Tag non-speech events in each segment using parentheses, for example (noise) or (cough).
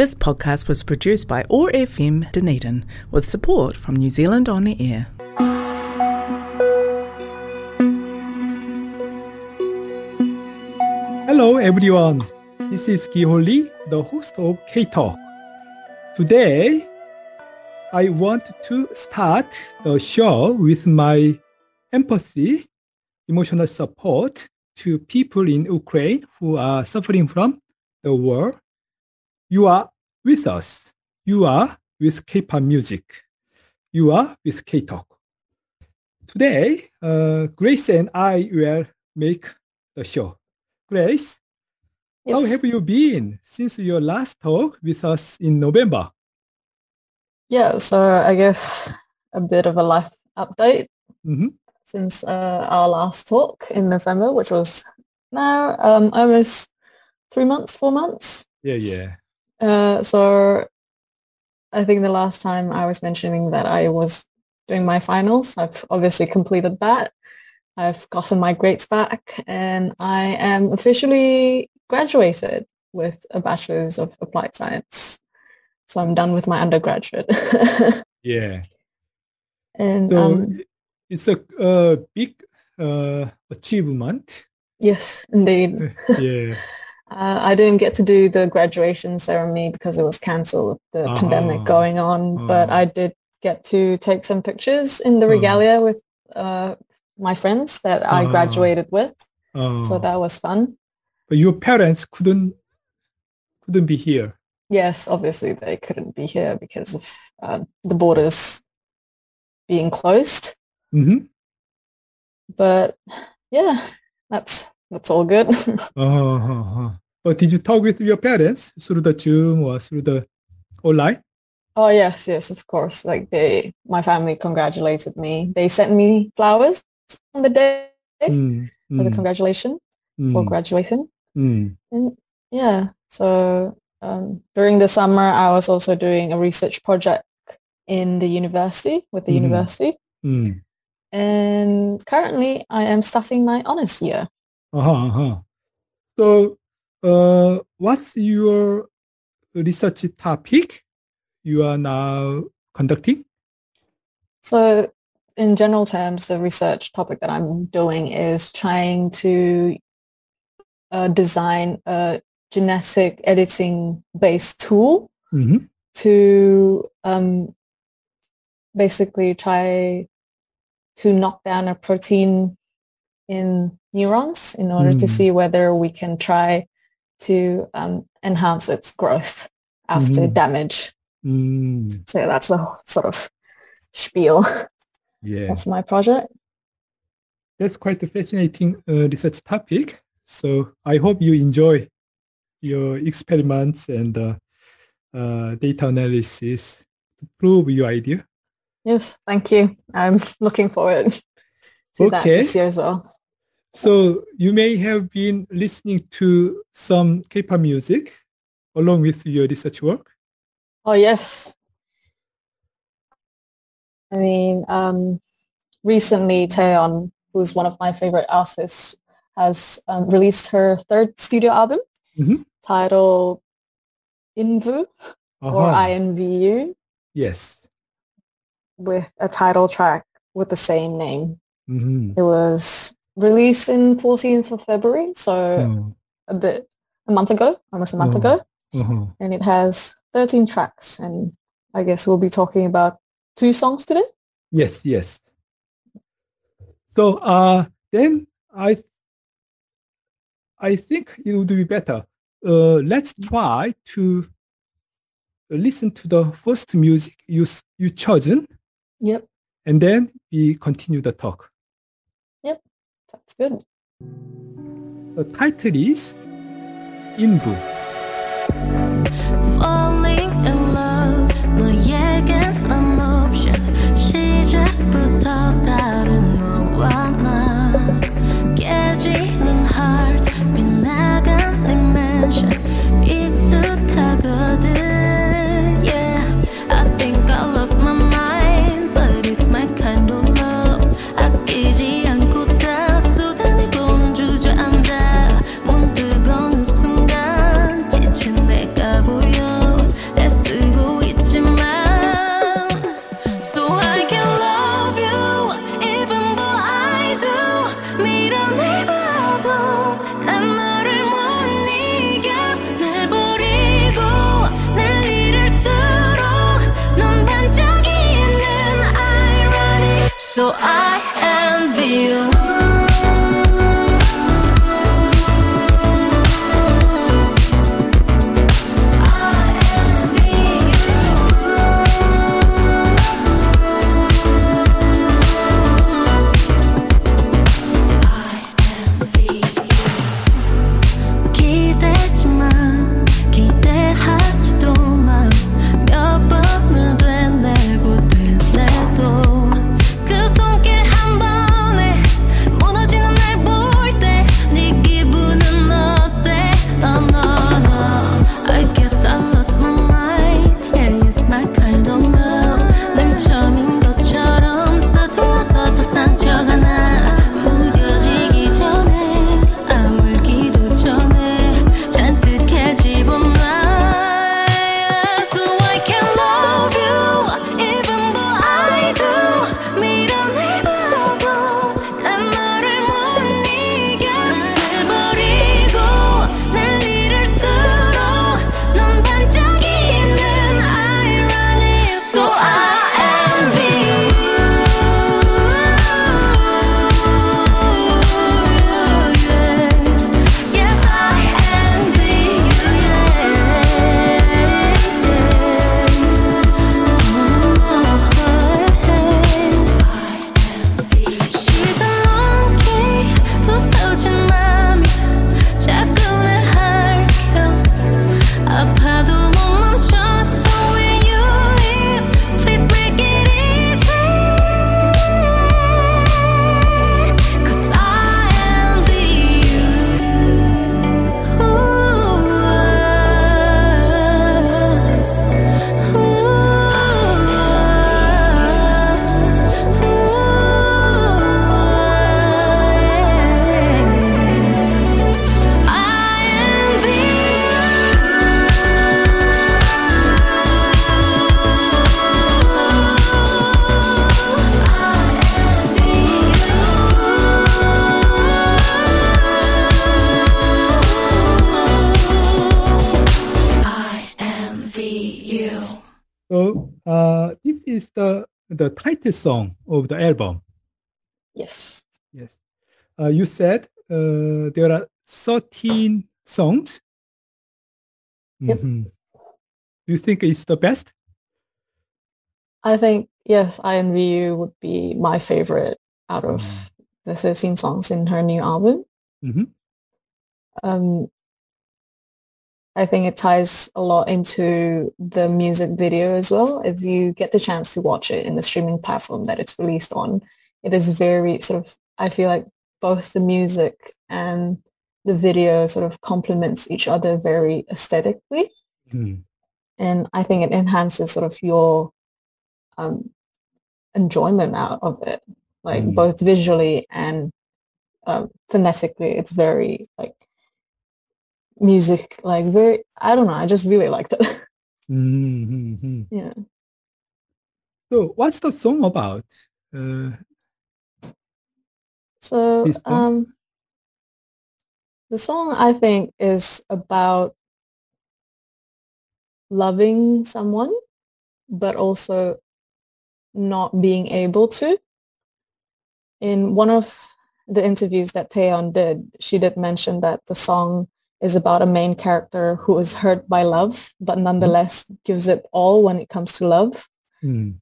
This podcast was produced by OAR FM Dunedin with support from New Zealand On the Air. Hello everyone. This is Kiho Lee, the host of K-Talk. Today, I want to start the show with my empathy, emotional support to people in Ukraine who are suffering from the war. You are with us. You are with K-pop music. You are with K-Talk. Today, uh, Grace and I will make the show. Grace, Yes. how have you been since your last talk with us in November? Yeah, so I guess a bit of a life update Mhm. since uh, our last talk in November, which was now um, almost three months, four months. Yeah, yeah. Uh, so I think the last time I was mentioning that I was doing my finals, I've obviously completed that. I've gotten my grades back and I am officially graduated with a bachelor's of applied science. So I'm done with my undergraduate. (laughs) Yeah. and So um, it's a, big uh, achievement. yes, indeed. (laughs) yeah. Uh, I didn't get to do the graduation ceremony because it was cancelled, the Uh-huh. pandemic going on, but Uh-huh. I did get to take some pictures in the Uh-huh. regalia with uh, my friends that I Uh-huh. graduated with. Uh, So that was fun. but your parents couldn't couldn't be here. Yes, obviously they couldn't be here because of um, the borders being closed. hmm But yeah, that's that's all good. (laughs) Uh-huh. But did you talk with your parents through the Zoom or through the online? Oh yes, yes, of course. Like they, my family congratulated me. They sent me flowers on the day Mm, as a mm, congratulation for mm, graduating. mm. And yeah, so um, during the summer, I was also doing a research project in the university with the Mhm. university, Mm. and currently I am starting my honors year. Uh-huh, uh-huh. So, uh, what's your research topic you are now conducting? So in general terms, the research topic that I'm doing is trying to uh, design a genetic editing based tool Mm-hmm. to um, basically try to knock down a protein in neurons in order to Mm. see whether we can try to um, enhance its growth after Mhm. damage. Mm, So that's the sort of spiel yeah, of my project. that's quite a fascinating uh, research topic. So I hope you enjoy your experiments and uh, uh, data analysis to prove your idea. Yes, thank you. I'm looking forward to that this year as well. So you may have been listening to some K-pop music along with your research work. Oh yes. I mean, um, recently Taeyeon, who's one of my favorite artists, has um, released her third studio album Mhm. titled Invu or Uh-huh. INVU Yes. with a title track with the same name. Mhm. It was released in 14th of February, so Uh, a bit a month ago, almost a month Oh. ago. uh-huh. and it has 13 tracks and I guess we'll be talking about two songs today. Yes, yes. So uh, then I I think it would be better. Uh, let's try to listen to the first music you you chosen, Yep, and then we continue the talk. that's good. The title is 인부. Falling in love 너에겐 난 option 시작부터 다 So I envy you. You. So uh, this is the the title song of the album. Yes. Yes. Uh, you said uh, there are 13 songs. Yep. Mhm. Do you think it's the best? I think, yes, I Envy You would be my favorite out of Mm. the 13 songs in her new album. Mhm. Um, I think it ties a lot into the music video as well. If you get the chance to watch it in the streaming platform that it's released on, it is very sort of, I feel like both the music and the video sort of complements each other very aesthetically. Mm. And I think it enhances sort of your um, enjoyment out of it, like Mm. both visually and um, phonetically. It's very like music, like very, I don't know, I just really liked it. (laughs) Mhm. yeah. So what's the song about? Uh, So um, the song I think is about loving someone, but also not being able to. In one of the interviews that Taeyeon did, she did mention that the song is about a main character who is hurt by love, but nonetheless gives it all when it comes to love. mm.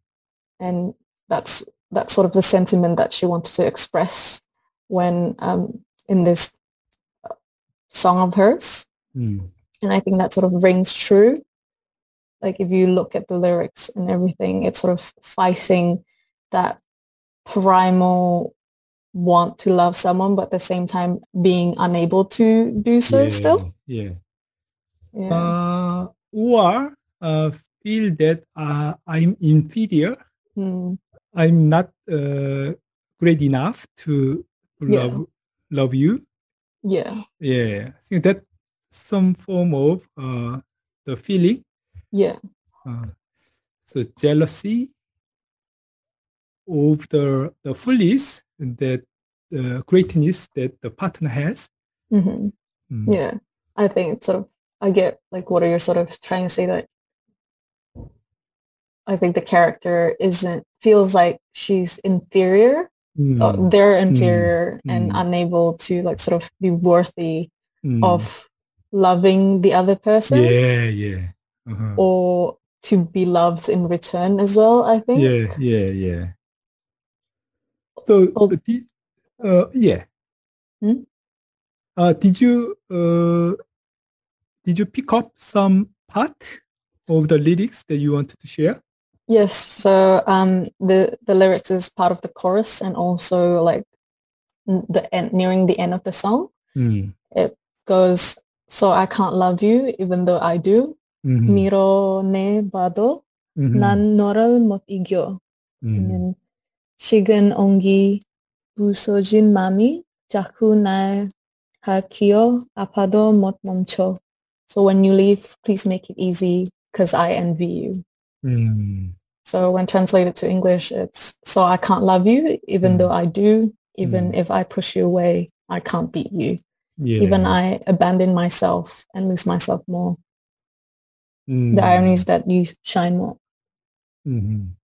And that's that's sort of the sentiment that she wanted to express when um, in this uh, song of hers. Mm. And I think that sort of rings true. Like if you look at the lyrics and everything, it's sort of fighting that primal want to love someone, but at the same time being unable to do so yeah, still. Yeah. Yeah. Uh, or uh, feel that uh, I'm inferior. Mm, I'm not uh, great enough to Yeah. love love you. yeah. Yeah, I think that some form of uh, the feeling. Yeah. Uh, so jealousy of the the fullness that the greatness that the partner has. hmm Mm. Yeah. I think sort of, I get like what are you sort of trying to say that I think the character isn't feels like she's inferior Mm, uh, they're inferior and mm. unable to like sort of be worthy mm. of loving the other person yeah, yeah. Uh-huh. or to be loved in return as well i think Yeah, yeah, yeah. So, oh. did, uh, yeah. Hmm? Uh, did you uh, did you pick up some part of the lyrics that you wanted to share? Yes. So um, the the lyrics is part of the chorus and also like the end, nearing the end of the song. Mm. It goes, so I can't love you even though I do. Mm-hmm. Miro ne bado mm-hmm. nan noral mot igyo. Mm-hmm. And then Shigen ongi busojin mami jaku na hakio apado motnomcho. So when you leave, please make it easy because I envy you. Mm. So when translated to English, it's so I can't love you even mm. though I do. Even mm. if I push you away, I can't beat you. Yeah. Even I abandon myself and lose myself more. The hmm. irony is that you shine more. Mm-hmm.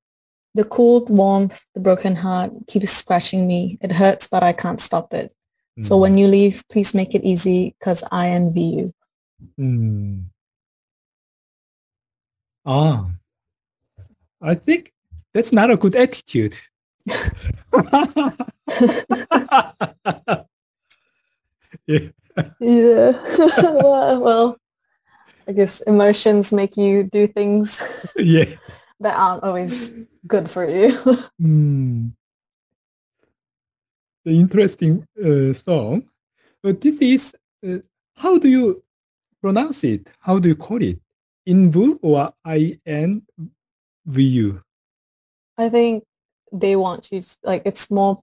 The cold warmth, the broken heart keeps scratching me. It hurts, but I can't stop it. So Mm. when you leave, please make it easy because I envy you. Mm. Ah, I think that's not a good attitude. (laughs) yeah. Yeah. (laughs) well, I guess emotions make you do things (laughs) yeah. That aren't always good for you. (laughs) Mm. The interesting uh, song. But this is, uh, how do you pronounce it? How do you call it? Invu or I-N-V-U? I think they want you to, like, it's more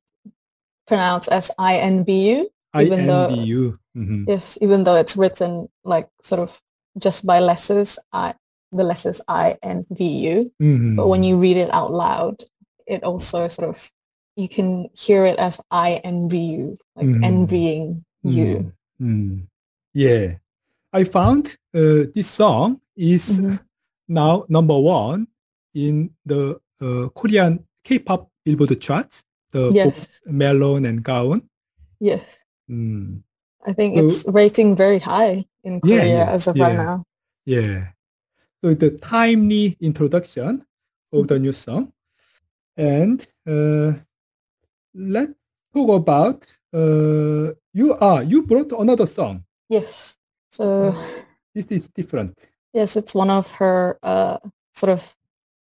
pronounced as I-N-B-U. Even though- I-N-V-U. Mhm. Yes, even though it's written like sort of just by letters, I, the letters I-N-V-U. Mhm. But when you read it out loud, it also sort of, you can hear it as I envy you, like Mhm. envying you. Mm, mm. Yeah. I found uh, this song is Mhm. now number one in the uh, Korean K-pop Billboard charts, the Yes. Melon and Gaon. Yes. Mm, I think So- it's rating very high in Yeah, Korea yeah, as of yeah. right now. yeah so the timely introduction of the new song. And uh, let's talk about uh, you are you brought another song. Yes. So this is different. Yes, it's one of her uh, sort of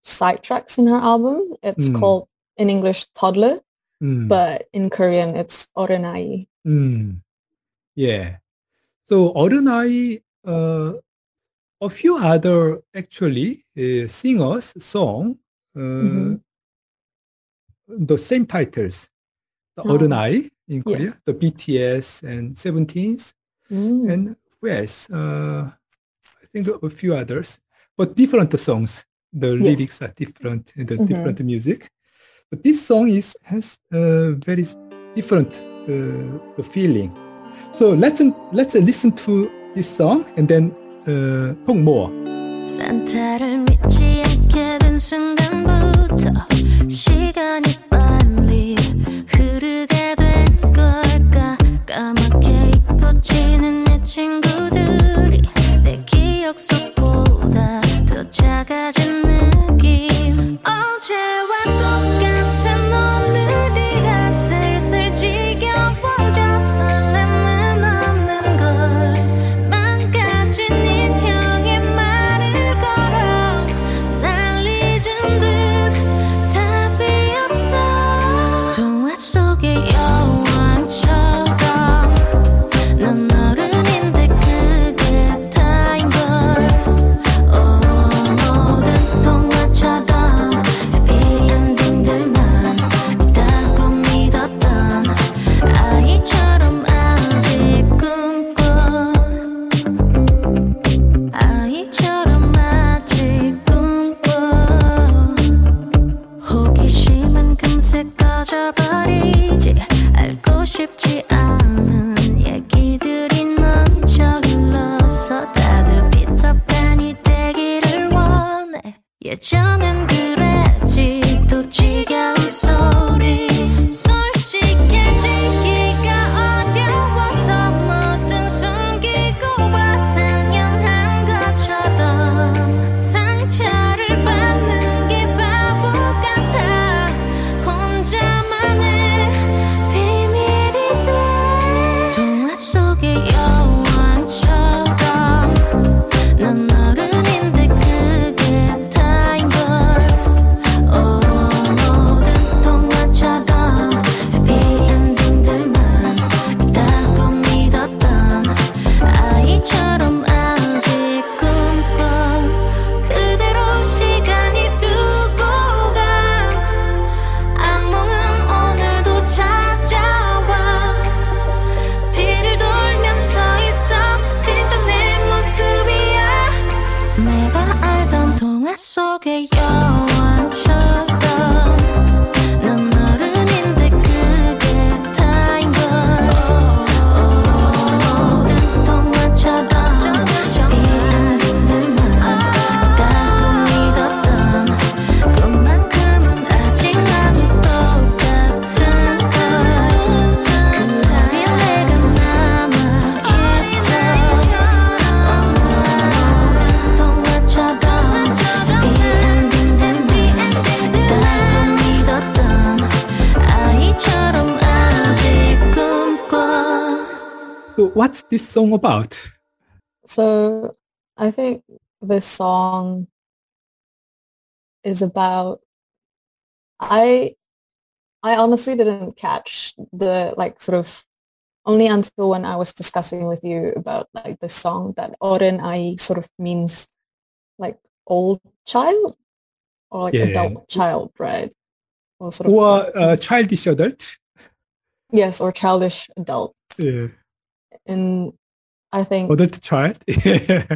side tracks in her album. It's mm. called in English Toddler, mm. but in Korean it's Orenai. Mm. Yeah. So Orenai uh, a few other actually uh, singers song uh, mm-hmm. the same titles the oh. Odonai in Korea the BTS and Seventeens mm. and yes uh, I think a few others but different songs the yes. lyrics are different and the mm-hmm. different music but this song is has a very different uh, the feeling so let's let's listen to this song and then talk more. 산타를 믿지 않게 된 순간부터 시간이 빨리 흐르게 된 걸까 까맣게 잊고 지는 내 친구들이 내 기억 속보다 더 작아진 느낌 어제와 속에 this song about? So I think this song is about I I honestly didn't catch the like sort of only until when I was discussing with you about like the song that Oren I sort of means like old child or like Yeah. adult child, right? Or sort of Or uh, childish adult? yes, or childish adult. Yeah. And I think Adult child? yeah.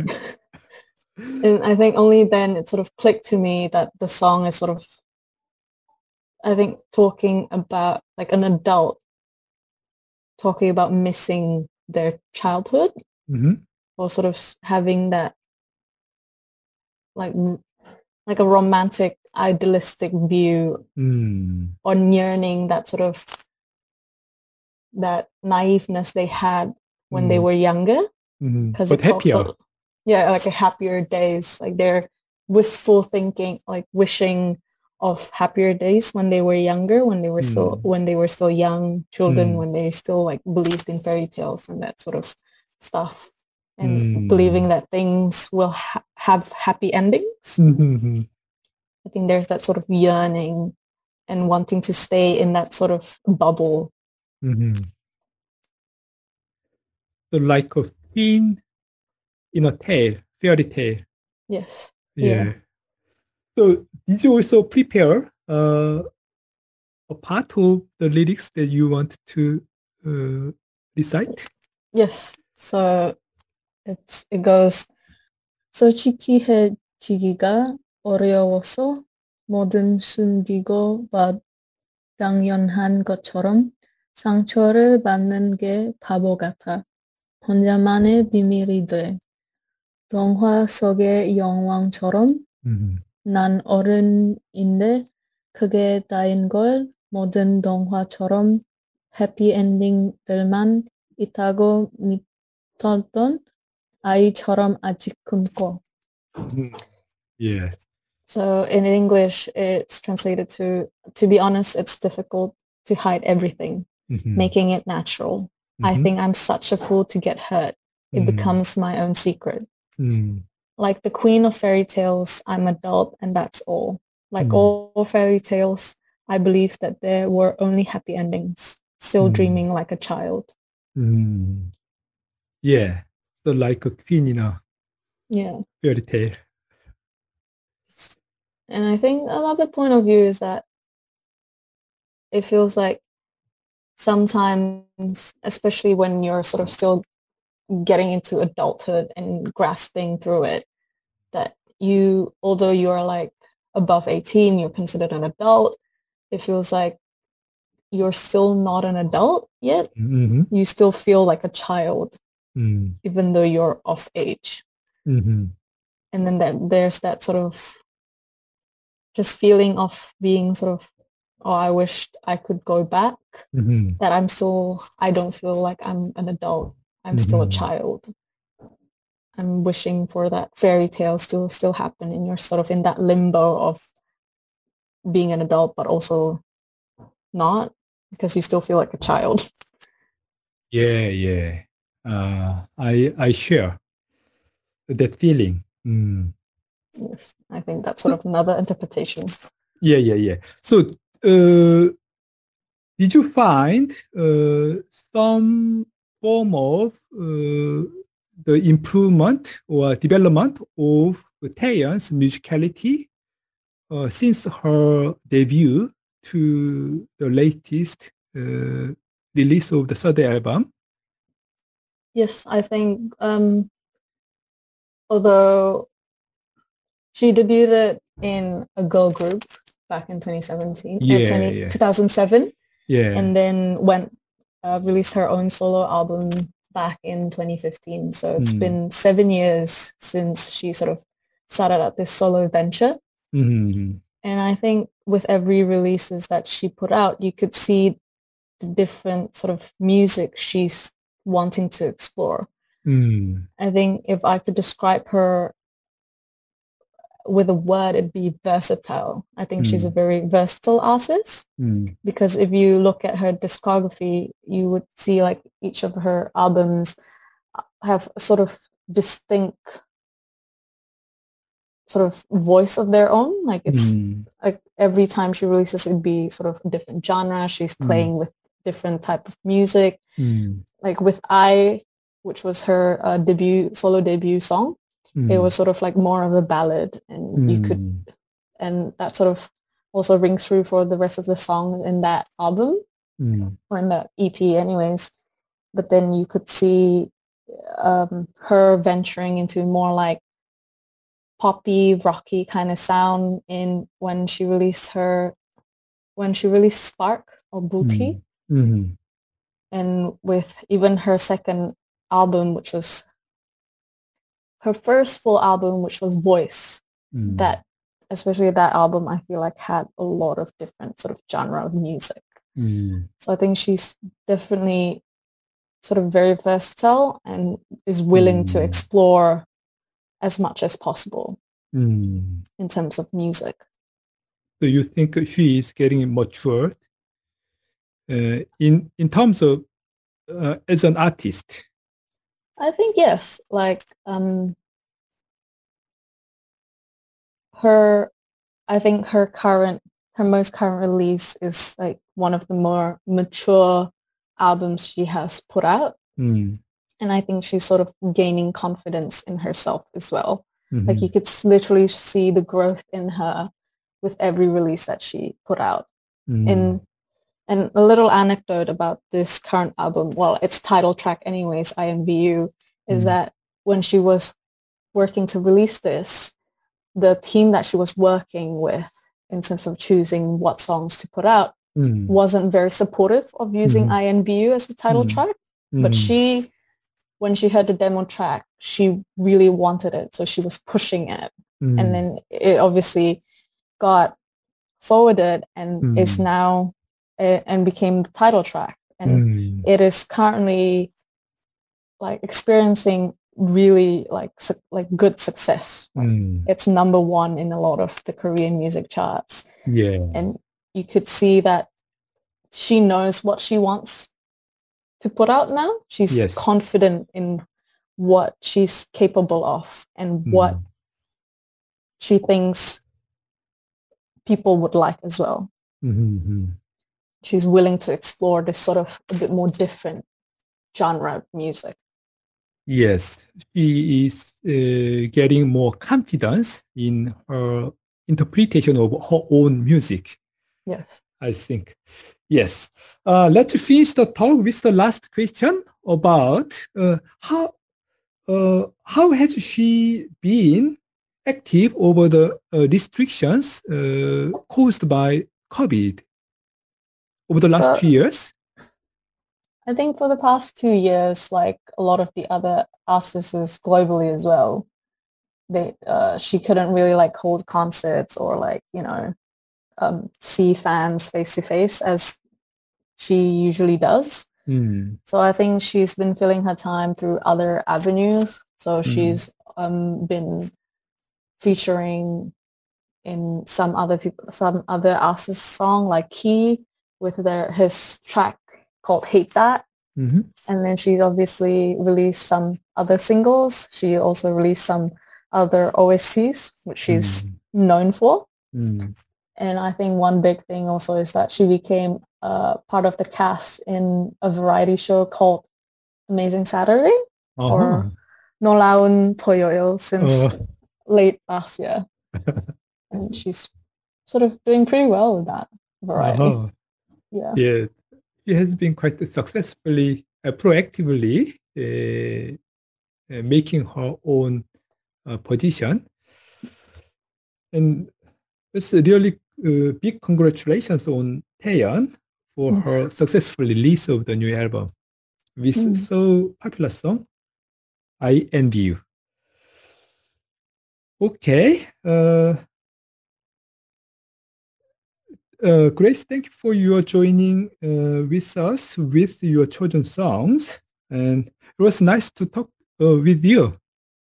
And I think only then it sort of clicked to me that the song is sort of, I think, talking about like an adult talking about missing their childhood Mhm. or sort of having that like like a romantic idealistic view Mm. on yearning that sort of that naiveness they had when they Mm. were younger because it's happier. also yeah like a happier days like they're wistful thinking like wishing of happier days when they were younger when they were still Mm. when they were still young children Mm. when they still like believed in fairy tales and that sort of stuff and Mm. believing that things will ha- have happy endings Mhm. i think there's that sort of yearning and wanting to stay in that sort of bubble Mhm. So like a fin in a tale, fairy tale. yes Yeah. Yeah. So did you also prepare uh, a part of the lyrics that you want to uh, recite? Yes. So it's it goes 솔직히해지기가 어려워서 뭐든 숨기고 마당연한 것처럼 상처를 받는 게 바보 같아. 혼자만의 비밀이 돼. 동화 속의 영왕처럼 Mhm. 난 어른인데 그게 다인 걸 모든 동화처럼 해피엔딩들만 있다고 믿었던 아이처럼 아직. Mhm. Yeah. So in English, it's translated to, to be honest, it's difficult to hide everything, Mhm. making it natural. I Mhm. think I'm such a fool to get hurt. It Mhm. becomes my own secret. Mm. Like the queen of fairy tales, I'm adult and that's all. Like Mm. all fairy tales, I believe that there were only happy endings, still Mm. dreaming like a child. Mm. Yeah. So like a queen in a Yeah. fairy tale. And I think another point of view is that it feels like sometimes, especially when you're sort of still getting into adulthood and grasping through it, that you, although you're like above 18, you're considered an adult, it feels like you're still not an adult yet. Mhm. You still feel like a child, Mm. even though you're of age. Mhm. and then that there's that sort of just feeling of being sort of oh i wish i could go back Mhm. that i'm still i don't feel like i'm an adult i'm still a Mhm. child i'm wishing for that fairy tale still still happen and you're sort of in that limbo of being an adult but also not because you still feel like a child Yeah, yeah. Uh, I I share that feeling. Mm. yes i think that's sort of another interpretation Yeah, yeah, yeah. So, did you find uh, some form of uh, the improvement or development of Taeyeon's musicality uh, since her debut to the latest uh, release of the third album? Yes, I think um, although She debuted in a girl group back in 2017, uh, Yeah, 20 yeah. 2007, Yeah. and then went uh, released her own solo album back in 2015. So it's Mm. been seven years since she sort of started out this solo venture. Mhm. And I think with every releases that she put out, you could see the different sort of music she's wanting to explore. Mm. I think if I could describe her with a word, it'd be versatile. I think she's a very versatile artist Mm. because if you look at her discography, you would see like each of her albums have a sort of distinct sort of voice of their own. Like it's Mm. like every time she releases, it'd be sort of a different genre. She's Mm. playing with different type of music. Mm. Like with I, which was her uh, debut solo debut song, it Mm. was sort of like more of a ballad, and you could Mm. and that sort of also rings through for the rest of the song in that album Mm. or in that EP anyways. But then you could see um, her venturing into more like poppy, rocky kind of sound in when she released her when she released Spark or Booty. Mm. And with even her second album, which was her first full album, which was Voice, Mm. that especially that album I feel like had a lot of different sort of genre of music. Mm. So I think she's definitely sort of very versatile and is willing to Mm. explore as much as possible Mm. in terms of music. So you think she is getting matured uh, in in terms of uh, as an artist? I think yes, like um her I think her current her most current release is like one of the more mature albums she has put out. Mm. And I think she's sort of gaining confidence in herself as well. Like Mhm. you could literally see the growth in her with every release that she put out. Mm. And and a little anecdote about this current album, well, its title track anyways, INVU, is Mm. that when she was working to release this, the team that she was working with in terms of choosing what songs to put out Mm. wasn't very supportive of using. INVU as the title Mm. track. But Mm. she, when she heard the demo track, she really wanted it. So she was pushing it Mm. and then it obviously got forwarded and is Mm. now and became the title track and Mm. it is currently like experiencing really like su- like good success Mm. it's number one in a lot of the korean music charts Yeah. and you could see that she knows what she wants to put out now she's Yes. confident in what she's capable of and what Mm. she thinks people would like as well. Mhm. She's willing to explore this sort of a bit more different genre of music. Yes, she is uh, getting more confidence in her interpretation of her own music. Yes. I think. Yes. Uh, let's finish the talk with the last question about uh, how uh, how has she been active over the uh, restrictions uh, caused by COVID over the last So- two years? I think for the past two years, like a lot of the other artists globally as well, they uh, she couldn't really like hold concerts or like you know um, see fans face to face as she usually does. Mm, So I think she's been filling her time through other avenues. So Mhm. she's um, been featuring in some other people, some other artists' song like Key with their his track called Hate That. mhm, And then she obviously released some other singles. She also released some other OSTs, which she's mm, known for. mm, And I think one big thing also is that she became uh, part of the cast in a variety show called Amazing Saturday uh-huh. Or- Nolaun Toyoyo since Uh, late last year. (laughs) and she's sort of doing pretty well with that variety. uh-huh. Yeah. Yeah, she has been quite successfully, uh, proactively uh, uh, making her own uh, position. and it's a really uh, big congratulations on Taeyeon for Yes. her successful release of the new album with Mm. so popular song. I envy you. Okay. Uh, Grace, thank you for your joining uh, with us with your chosen songs, and it was nice to talk uh, with you.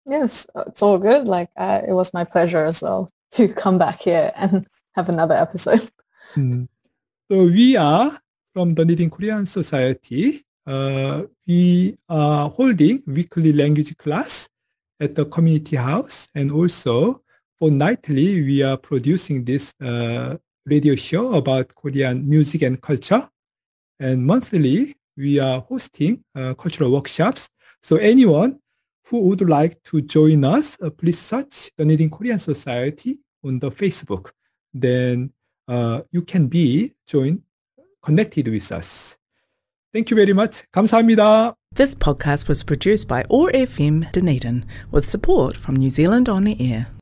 Yes, it's all good. Like uh, it was my pleasure as well (laughs) to come back here and have another episode. (laughs) Mm. So we are from the Knitting Korean Society. Uh, we are holding weekly language class at the community house, and also for nightly we are producing this uh, radio show about Korean music and culture. And monthly, we are hosting uh, cultural workshops. So anyone who would like to join us, uh, please search the Knitting Korean Society on the Facebook. Then uh, you can be joined, connected with us. Thank you very much. 감사합니다. This podcast was produced by OAR FM Dunedin with support from New Zealand On the Air.